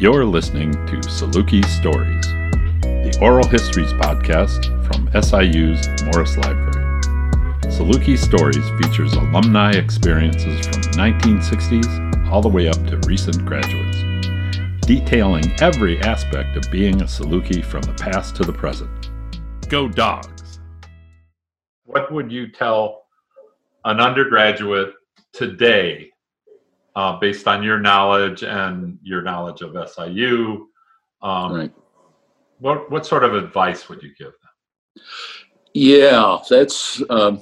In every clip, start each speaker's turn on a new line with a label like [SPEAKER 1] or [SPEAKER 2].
[SPEAKER 1] You're listening to Saluki Stories, the oral histories podcast from SIU's Morris Library. Saluki Stories features alumni experiences from the 1960s all the way up to recent graduates, detailing every aspect of being a Saluki from the past to the present. Go Dogs! What would you tell an undergraduate today uh, based on your knowledge and your knowledge of SIU. Um, right. What what sort of advice would you give them?
[SPEAKER 2] Yeah, that's um,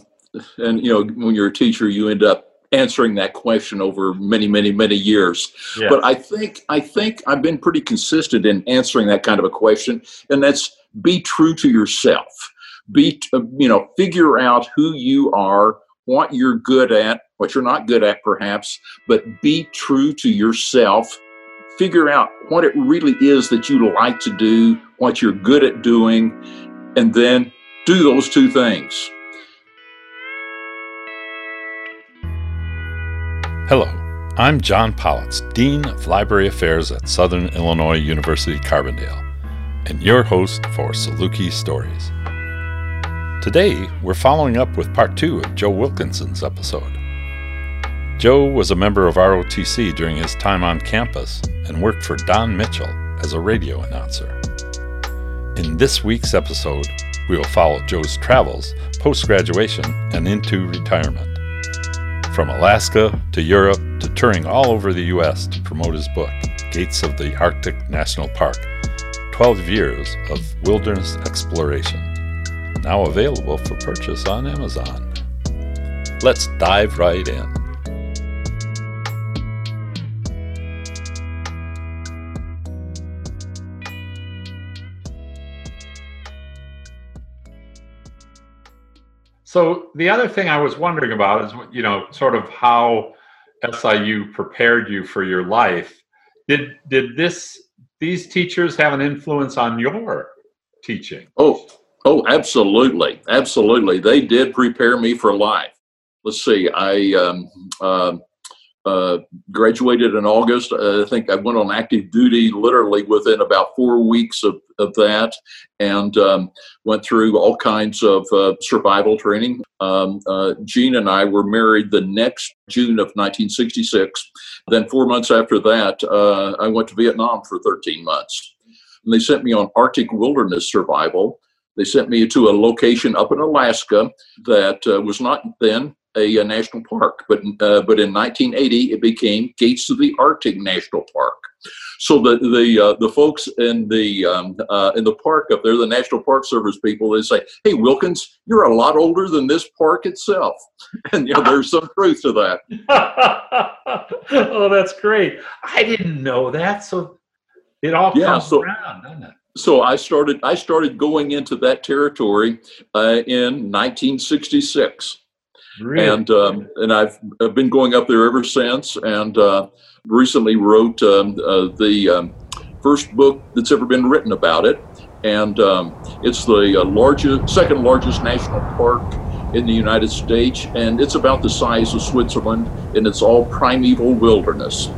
[SPEAKER 2] and you know when you're a teacher, you end up answering that question over many, many, many years. Yeah. But I think I think I've been pretty consistent in answering that kind of a question, and that's be true to yourself. Be you know figure out who you are, what you're good at, what you're not good at perhaps, but be true to yourself. Figure out what it really is that you like to do, what you're good at doing, and then do those two things.
[SPEAKER 1] Hello, I'm John Pollitz, Dean of Library Affairs at Southern Illinois University Carbondale, and your host for Saluki Stories. Today, we're following up with part two of Joe Wilkinson's episode. Joe was a member of ROTC during his time on campus and worked for Don Mitchell as a radio announcer. In this week's episode, we will follow Joe's travels post graduation and into retirement. From Alaska to Europe to touring all over the U.S. to promote his book, Gates of the Arctic National Park 12 Years of Wilderness Exploration, now available for purchase on Amazon. Let's dive right in. So the other thing I was wondering about is, you know, sort of how SIU prepared you for your life. Did did this these teachers have an influence on your teaching?
[SPEAKER 2] Oh, oh, absolutely, absolutely. They did prepare me for life. Let's see, I um, uh, uh, graduated in August. Uh, I think I went on active duty literally within about four weeks of, of that and um, went through all kinds of uh, survival training. Um, uh, Jean and I were married the next June of 1966. Then, four months after that, uh, I went to Vietnam for 13 months. And they sent me on Arctic wilderness survival. They sent me to a location up in Alaska that uh, was not then a, a national park, but uh, but in 1980 it became Gates of the Arctic National Park. So the the uh, the folks in the um, uh, in the park up there, the National Park Service people, they say, "Hey Wilkins, you're a lot older than this park itself," and you know there's some truth to that.
[SPEAKER 1] oh, that's great! I didn't know that. So it all yeah, comes so, around, doesn't it?
[SPEAKER 2] So I started I started going into that territory uh, in 1966. Really? And um, and I've, I've been going up there ever since, and uh, recently wrote um, uh, the um, first book that's ever been written about it, and um, it's the uh, largest, second largest national park in the United States, and it's about the size of Switzerland, and it's all primeval wilderness.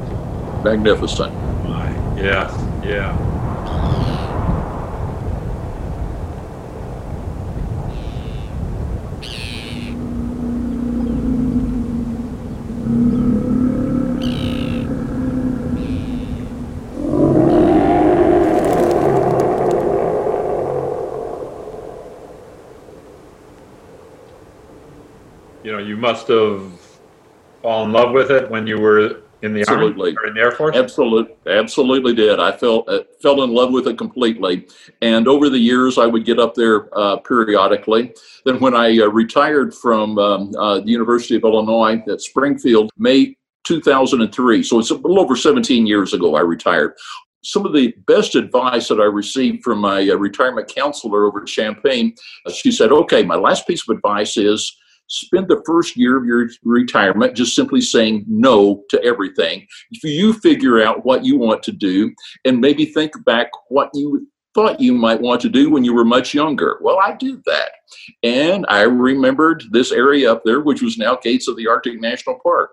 [SPEAKER 2] Magnificent.
[SPEAKER 1] Yeah, yeah. Must have fallen in love with it when you were in the absolutely. army in the air force?
[SPEAKER 2] Absolutely absolutely did. I felt uh, fell in love with it completely. And over the years i would get up there uh, periodically. Then when i uh, retired from um, uh, the university of illinois at springfield may 2003 so it's a little over 17 years ago i retired. Some of the best advice that I received from my uh, retirement counselor over at Champaign, uh, she said, okay, my last piece of advice is spend the first year of your retirement just simply saying no to everything. If you figure out what you want to do and maybe think back what you thought you might want to do when you were much younger. Well, I did that. And I remembered this area up there, which was now Gates of the Arctic National Park.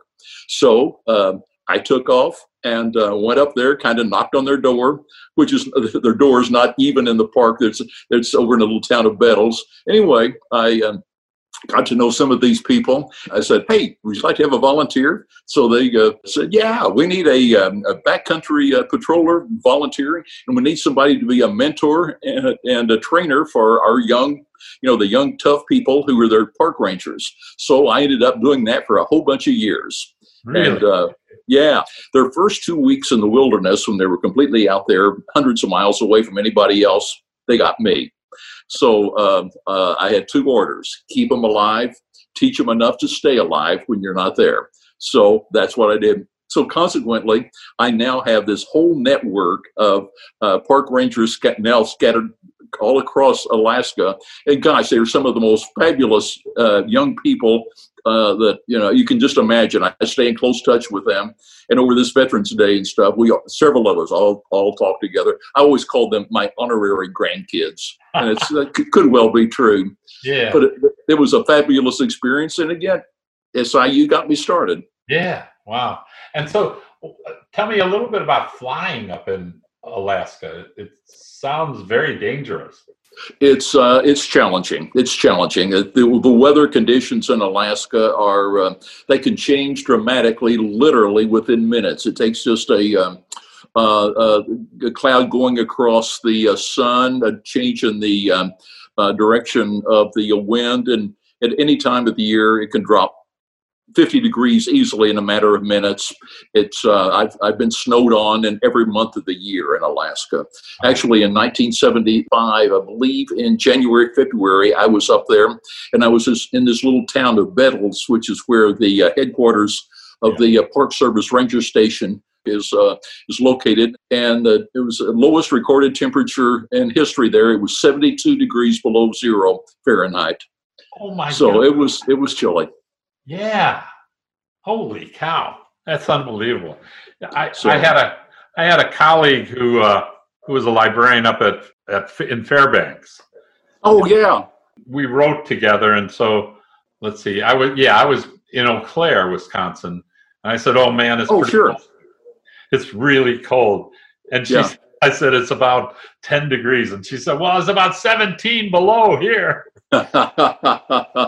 [SPEAKER 2] So, uh, I took off and uh, went up there, kind of knocked on their door, which is their door is not even in the park. It's it's over in the little town of Bettles. Anyway, I um, got to know some of these people. I said, "Hey, would you like to have a volunteer?" So they uh, said, "Yeah, we need a, um, a backcountry uh, patroller volunteering, and we need somebody to be a mentor and a, and a trainer for our young." You know, the young, tough people who were their park rangers. So I ended up doing that for a whole bunch of years.
[SPEAKER 1] Really?
[SPEAKER 2] And uh, yeah, their first two weeks in the wilderness, when they were completely out there, hundreds of miles away from anybody else, they got me. So uh, uh, I had two orders keep them alive, teach them enough to stay alive when you're not there. So that's what I did. So consequently, I now have this whole network of uh, park rangers now scattered all across Alaska. And gosh, they are some of the most fabulous uh, young people uh, that you know you can just imagine. I stay in close touch with them, and over this Veterans Day and stuff, we several of us all all talk together. I always call them my honorary grandkids, and it's it could well be true.
[SPEAKER 1] Yeah,
[SPEAKER 2] but it, it was a fabulous experience, and again, SIU got me started.
[SPEAKER 1] Yeah, wow. And so, tell me a little bit about flying up in Alaska. It sounds very dangerous.
[SPEAKER 2] It's uh, it's challenging. It's challenging. The, the weather conditions in Alaska are uh, they can change dramatically, literally within minutes. It takes just a um, uh, uh a cloud going across the uh, sun, a change in the um, uh, direction of the wind, and at any time of the year, it can drop 50 degrees easily in a matter of minutes. It's uh, I've I've been snowed on in every month of the year in Alaska. Actually, in 1975, I believe in January February, I was up there, and I was in this little town of Bettles, which is where the uh, headquarters of yeah. the uh, Park Service Ranger Station is uh, is located, and uh, it was the lowest recorded temperature in history. There, it was 72 degrees below zero Fahrenheit.
[SPEAKER 1] Oh my!
[SPEAKER 2] So
[SPEAKER 1] God.
[SPEAKER 2] it was it was chilly.
[SPEAKER 1] Yeah. Holy cow. That's unbelievable. I, so, I had a I had a colleague who uh, who was a librarian up at, at in Fairbanks.
[SPEAKER 2] Oh yeah.
[SPEAKER 1] We wrote together and so let's see. I was yeah, I was in Eau Claire, Wisconsin. And I said, "Oh man, it's
[SPEAKER 2] oh, sure.
[SPEAKER 1] Cold. It's really cold." And she yeah. I said it's about 10 degrees and she said, "Well, it's about 17 below here."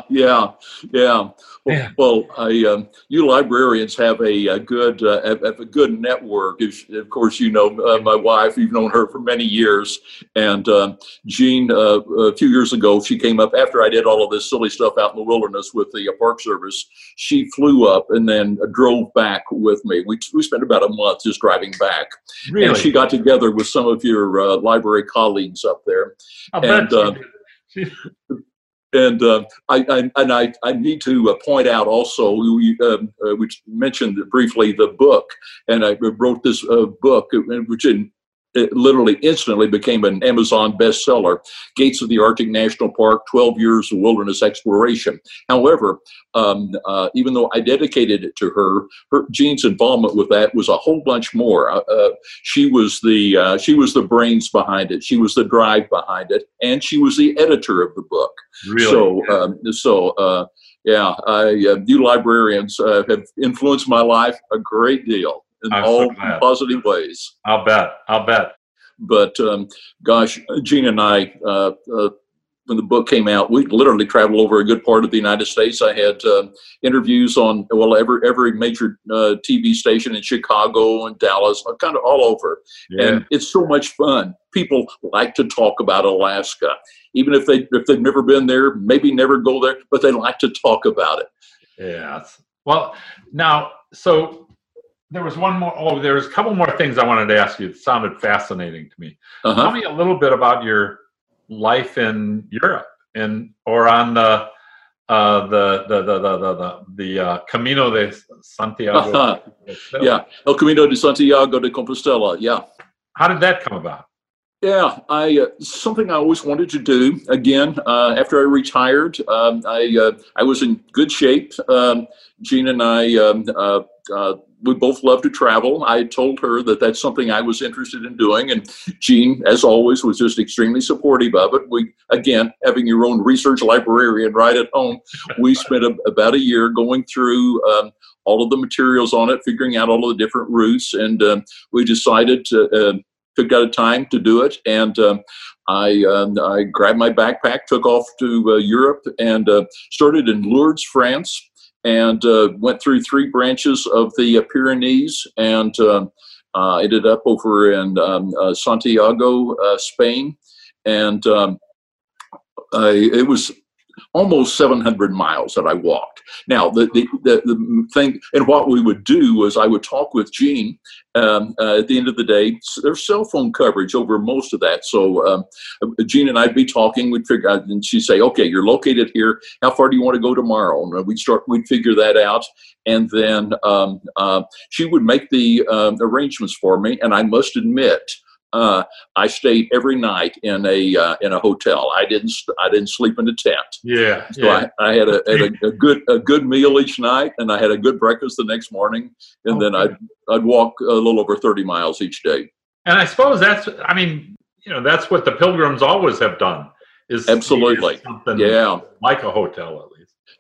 [SPEAKER 2] yeah, yeah. Well, well I, um, you librarians have a, a good uh, have, have, a good network. Of course, you know uh, my wife. You've known her for many years, and uh, Jean. Uh, a few years ago, she came up after I did all of this silly stuff out in the wilderness with the uh, Park Service. She flew up and then drove back with me. We we spent about a month just driving back,
[SPEAKER 1] really?
[SPEAKER 2] and she got together with some of your uh, library colleagues up there,
[SPEAKER 1] I and.
[SPEAKER 2] And uh, I, I, and I, I need to uh, point out also, we, um, uh, which mentioned briefly the book, and I wrote this uh, book, uh, which in, it literally instantly became an Amazon bestseller. Gates of the Arctic National Park: 12 Years of Wilderness Exploration. However, um, uh, even though I dedicated it to her, her Jean's involvement with that was a whole bunch more. Uh, uh, she was the uh, she was the brains behind it. She was the drive behind it, and she was the editor of the book.
[SPEAKER 1] Really?
[SPEAKER 2] So, um, so uh, yeah, I, uh, you librarians have influenced my life a great deal in I'm all so positive ways.
[SPEAKER 1] I'll bet. I'll bet.
[SPEAKER 2] But um, gosh, Jean and I, uh, uh, when the book came out, we literally traveled over a good part of the United States. I had uh, interviews on well every every major uh, TV station in Chicago and Dallas, uh, kind of all over, yeah. and it's so much fun. People like to talk about Alaska, even if they if they've never been there, maybe never go there, but they like to talk about it.
[SPEAKER 1] Yeah. Well, now so there was one more. Oh, there was a couple more things I wanted to ask you. It sounded fascinating to me. Uh-huh. Tell me a little bit about your life in Europe and or on the uh, the, the, the the the the uh, Camino de Santiago.
[SPEAKER 2] Uh-huh. Yeah, El Camino de Santiago de Compostela. Yeah.
[SPEAKER 1] How did that come about?
[SPEAKER 2] Yeah, I uh, something I always wanted to do. Again, uh, after I retired, um, I uh, I was in good shape. Um, Jean and I um, uh, uh, we both love to travel. I told her that that's something I was interested in doing, and Jean, as always, was just extremely supportive of it. We, again, having your own research librarian right at home, we spent a, about a year going through um, all of the materials on it, figuring out all of the different routes, and um, we decided to uh, took out a time to do it. And um, I, um, I grabbed my backpack, took off to uh, Europe, and uh, started in Lourdes, France, and uh, went through three branches of the Pyrenees and um, ended up over in um, Santiago, Spain. And um, I, it was almost 700 miles that I walked. Now, the, the, the, the, thing, and what we would do was I would talk with Jean um, uh, at the end of the day. There's cell phone coverage over most of that. So um, Jean and I'd be talking, we'd figure out, and she'd say, okay, you're located here. How far do you want to go tomorrow? And we'd start, we'd figure that out. And then um, uh, she would make the um, arrangements for me. And I must admit, uh, I stayed every night in a uh, in a hotel. I didn't I didn't sleep in a tent.
[SPEAKER 1] Yeah,
[SPEAKER 2] so yeah. I, I had, a, had a, a, good a good meal each night, and I had a good breakfast the next morning, and okay. then I'd I'd walk a little over thirty miles each day.
[SPEAKER 1] And I suppose that's I mean you know that's what the pilgrims always have done is
[SPEAKER 2] absolutely yeah
[SPEAKER 1] like a hotel.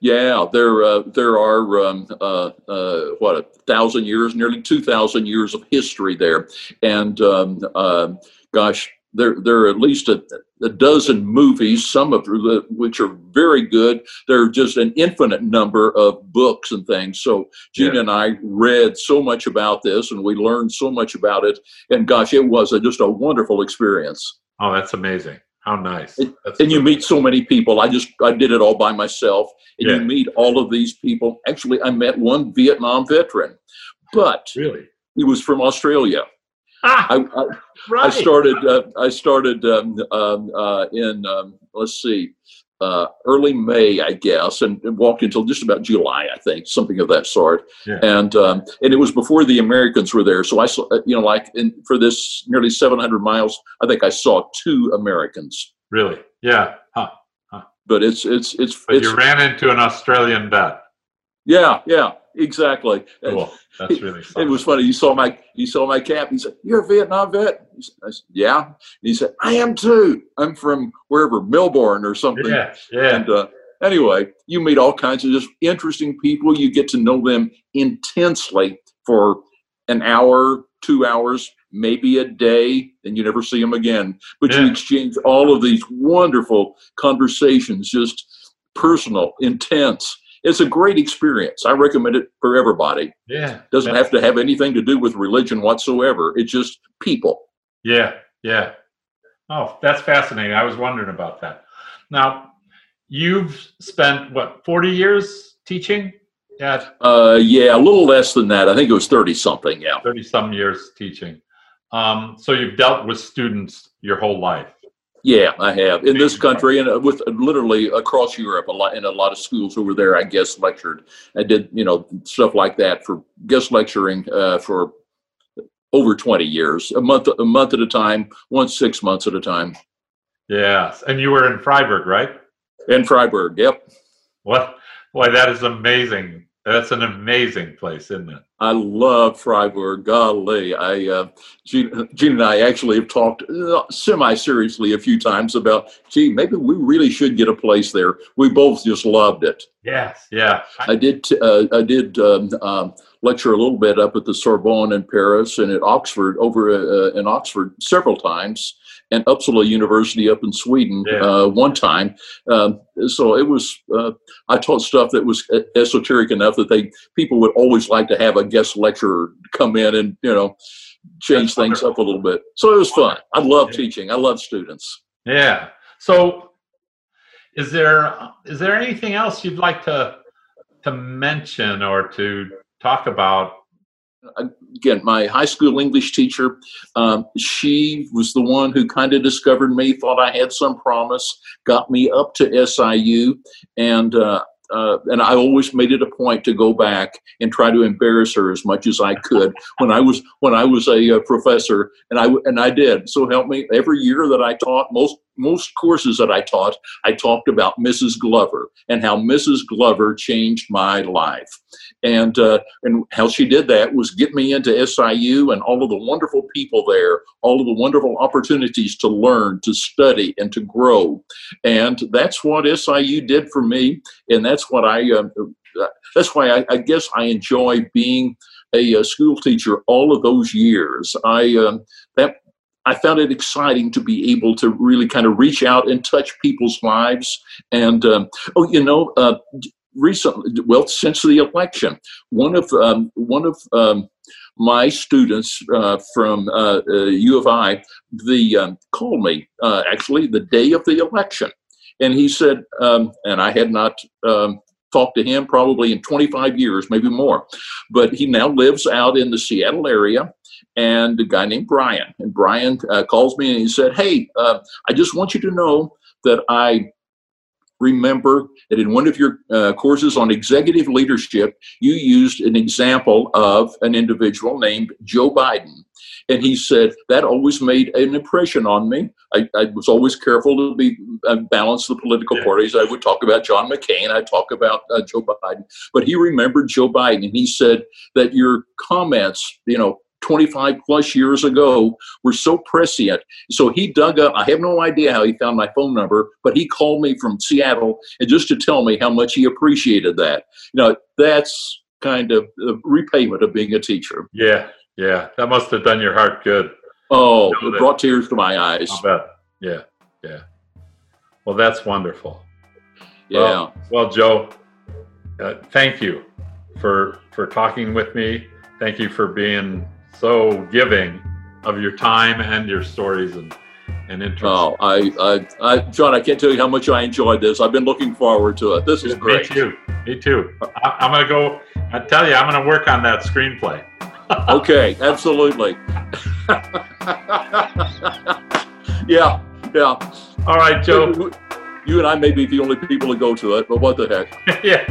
[SPEAKER 2] Yeah, there uh, there are um, uh, uh, what a thousand years, nearly two thousand years of history there, and um, uh, gosh, there there are at least a, a dozen movies, some of the, which are very good. There are just an infinite number of books and things. So Gina yeah. and I read so much about this, and we learned so much about it. And gosh, it was a, just a wonderful experience.
[SPEAKER 1] Oh, that's amazing. How nice.
[SPEAKER 2] And, and you meet so many people. I just I did it all by myself. And yeah. you meet all of these people. Actually, I met one Vietnam veteran, but
[SPEAKER 1] really
[SPEAKER 2] he was from Australia.
[SPEAKER 1] Ah,
[SPEAKER 2] I, I, right. I started. Uh, I started um, um, uh, in um, let's see, uh, early May, I guess, and, and, walked until just about July, I think, something of that sort. Yeah. And um, and it was before the Americans were there, so I saw, uh, you know, like in, for this nearly 700 miles, I think I saw two Americans.
[SPEAKER 1] Really? Yeah. Huh.
[SPEAKER 2] huh. But it's it's it's.
[SPEAKER 1] But
[SPEAKER 2] it's,
[SPEAKER 1] you ran into an Australian vet.
[SPEAKER 2] Yeah, yeah, exactly.
[SPEAKER 1] Cool. That's really
[SPEAKER 2] fun. It was funny. You saw my he saw my cap. He said, "You're a Vietnam vet." I said, "Yeah." And he said, "I am too. I'm from wherever Melbourne or something."
[SPEAKER 1] Yeah, yeah.
[SPEAKER 2] And uh, anyway, you meet all kinds of just interesting people. You get to know them intensely for an hour, two hours, maybe a day, and you never see them again. But yeah. you exchange all of these wonderful conversations, just personal, intense it's a great experience. I recommend it for everybody.
[SPEAKER 1] Yeah.
[SPEAKER 2] Doesn't have to have anything to do with religion whatsoever. It's just people.
[SPEAKER 1] Yeah. Yeah. Oh, that's fascinating. I was wondering about that. Now, you've spent what, 40 years teaching?
[SPEAKER 2] Yeah. Uh, yeah, a little less than that. I think it was 30 something. Yeah.
[SPEAKER 1] 30 some years teaching. Um, so you've dealt with students your whole life.
[SPEAKER 2] Yeah, I have in this country and uh, with uh, literally across Europe. A lot in a lot of schools over there. I guest lectured. I did you know stuff like that for guest lecturing uh, for over twenty years, a month a month at a time, once six months at a time.
[SPEAKER 1] Yes, and you were in Freiburg, right?
[SPEAKER 2] In Freiburg, yep.
[SPEAKER 1] What? Boy, that is amazing. That's an amazing place, isn't it?
[SPEAKER 2] I love Freiburg. Golly, I uh, Jean, Jean and I actually have talked uh, semi-seriously a few times about, gee, maybe we really should get a place there. We both just loved it.
[SPEAKER 1] Yes, yeah.
[SPEAKER 2] I did. Uh, I did um, um, lecture a little bit up at the Sorbonne in Paris and at Oxford, over uh, in Oxford, several times and Uppsala University up in Sweden yeah. uh, one time. Um, so it was, uh, I taught stuff that was esoteric enough that they people would always like to have a guest lecturer come in and you know change That's things wonderful. up a little bit. So it was fun. I love yeah. teaching. I love students.
[SPEAKER 1] Yeah. So is there is there anything else you'd like to to mention or to talk about
[SPEAKER 2] again, my high school English teacher, um, she was the one who kind of discovered me, thought I had some promise, got me up to SIU, and uh, uh, and I always made it a point to go back and try to embarrass her as much as I could when I was when I was a, uh, professor, and I and I did. So help me. Every year that I taught, most most courses that I taught, I talked about Mrs. Glover and how Mrs. Glover changed my life. And, uh, and how she did that was get me into SIU and all of the wonderful people there, all of the wonderful opportunities to learn, to study, and to grow. And that's what SIU did for me. And that's what I, uh, that's why I, I, guess I enjoy being a, a, school teacher all of those years. I, um, that I found it exciting to be able to really kind of reach out and touch people's lives. And um, oh, you know, uh, recently, well, since the election, one of um, one of um, my students uh, from uh, U of I, the um, called me uh, actually the day of the election, and he said, um, and I had not um, talked to him probably in 25 years, maybe more. But he now lives out in the Seattle area, and a guy named Brian. And Brian uh, calls me and he said, Hey, uh, I just want you to know that I remember that in one of your uh, courses on executive leadership, you used an example of an individual named Joe Biden. And he said that always made an impression on me. I, I was always careful to be uh, balance the political yeah. parties. I would talk about John McCain. I talk about uh, Joe Biden, but he remembered Joe Biden, and he said that your comments, you know, 25 plus years ago were so prescient. So he dug up, I have no idea how he found my phone number, but he called me from Seattle and just to tell me how much he appreciated that. You know, that's kind of a repayment of being a teacher.
[SPEAKER 1] Yeah, yeah. That must have done your heart good.
[SPEAKER 2] Oh, you know, it brought tears to my eyes.
[SPEAKER 1] I bet. Yeah, yeah. Well, that's wonderful.
[SPEAKER 2] Yeah.
[SPEAKER 1] Well, well Joe, uh, thank you for for talking with me. Thank you for being so giving of your time and your stories and and interest.
[SPEAKER 2] Oh, I, I, I, John, I can't tell you how much I enjoyed this. I've been looking forward to it. This is great.
[SPEAKER 1] Me too. Me too. I, am going to go. I tell you, I'm going to work on that screenplay.
[SPEAKER 2] Okay, absolutely. yeah, yeah.
[SPEAKER 1] All right, Joe.
[SPEAKER 2] You and I may be the only people to go to it, but what the heck?
[SPEAKER 1] yeah.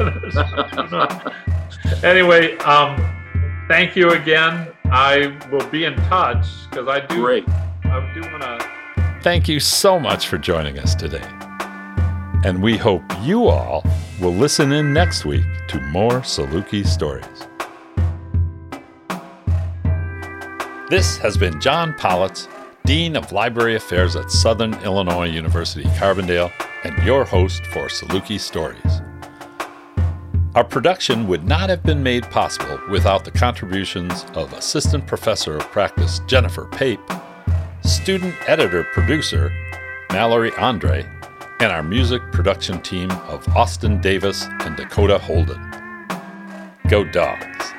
[SPEAKER 1] anyway, um, thank you again. I will be in touch because I do.
[SPEAKER 2] Great.
[SPEAKER 1] I do want to. Thank you so much for joining us today. And we hope you all will listen in next week to more Saluki stories. This has been John Pollitz, Dean of Library Affairs at Southern Illinois University Carbondale, and your host for Saluki Stories. Our production would not have been made possible without the contributions of Assistant Professor of Practice Jennifer Pape, student editor producer Mallory Andre, and our music production team of Austin Davis and Dakota Holden. Go Dogs!